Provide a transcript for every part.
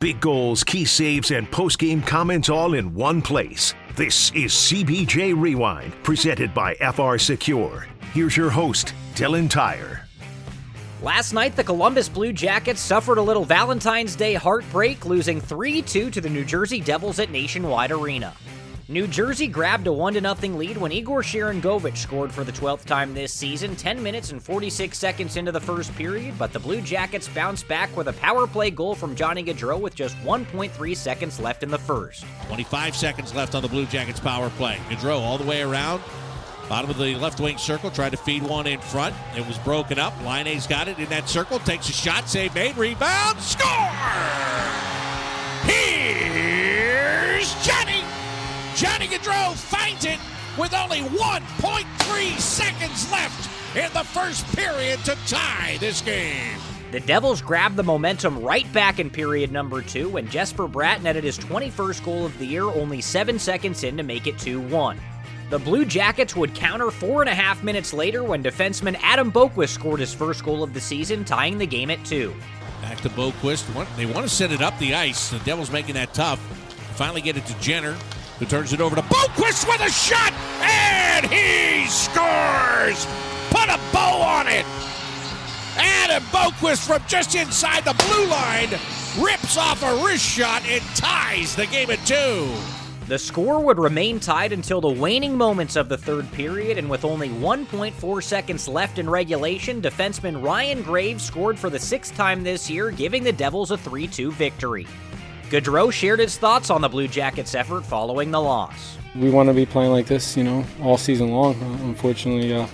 Big goals, key saves, and post-game comments all in one place. This is CBJ Rewind, presented by FR Secure. Here's your host, Dylan Tyre. Last night, the Columbus Blue Jackets suffered a little Valentine's Day heartbreak, losing 3 2 to the New Jersey Devils at Nationwide Arena. New Jersey grabbed a 1 0 lead when Igor Sharangovich scored for the 12th time this season, 10 minutes and 46 seconds into the first period, but the Blue Jackets bounced back with a power play goal from Johnny Gaudreau with just 1.3 seconds left in the first. 25 seconds left on the Blue Jackets power play. Gaudreau all the way around. Bottom of the left wing circle, tried to feed one in front. It was broken up. Laine's got it in that circle, takes a shot, save made, rebound, score! Gaudreau finds it with only 1.3 seconds left in the first period to tie this game. The Devils grabbed the momentum right back in period number two when Jesper Bratt netted his 21st goal of the year only seven seconds in to make it 2 1. The Blue Jackets would counter four and a half minutes later when defenseman Adam Boqvist scored his first goal of the season, tying the game at two. Back to Boqvist. They want to set it up the ice. The Devils making that tough. Finally get it to Jenner who turns it over to Boqvist with a shot, and he scores! Put a bow on it! Adam Boqvist from just inside the blue line rips off a wrist shot and ties the game at two. The score would remain tied until the waning moments of the third period, and with only 1.4 seconds left in regulation, defenseman Ryan Graves scored for the sixth time this year, giving the Devils a 3 2 victory. Gaudreau shared his thoughts on the Blue Jackets' effort following the loss. We want to be playing like this, you know, all season long. Uh, unfortunately, uh,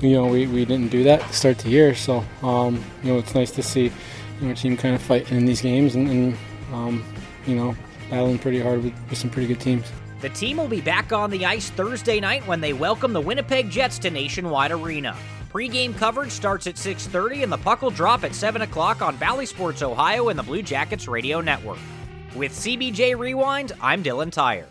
you know, we, we didn't do that to start the year. So, um, you know, it's nice to see you know, our team kind of fighting in these games and, and um, you know, battling pretty hard with, with some pretty good teams. The team will be back on the ice Thursday night when they welcome the Winnipeg Jets to Nationwide Arena. Pre-game coverage starts at 6:30 and the puck will drop at 7 o'clock on Bally Sports Ohio and the Blue Jackets Radio Network. With CBJ Rewind, I'm Dylan Tyre.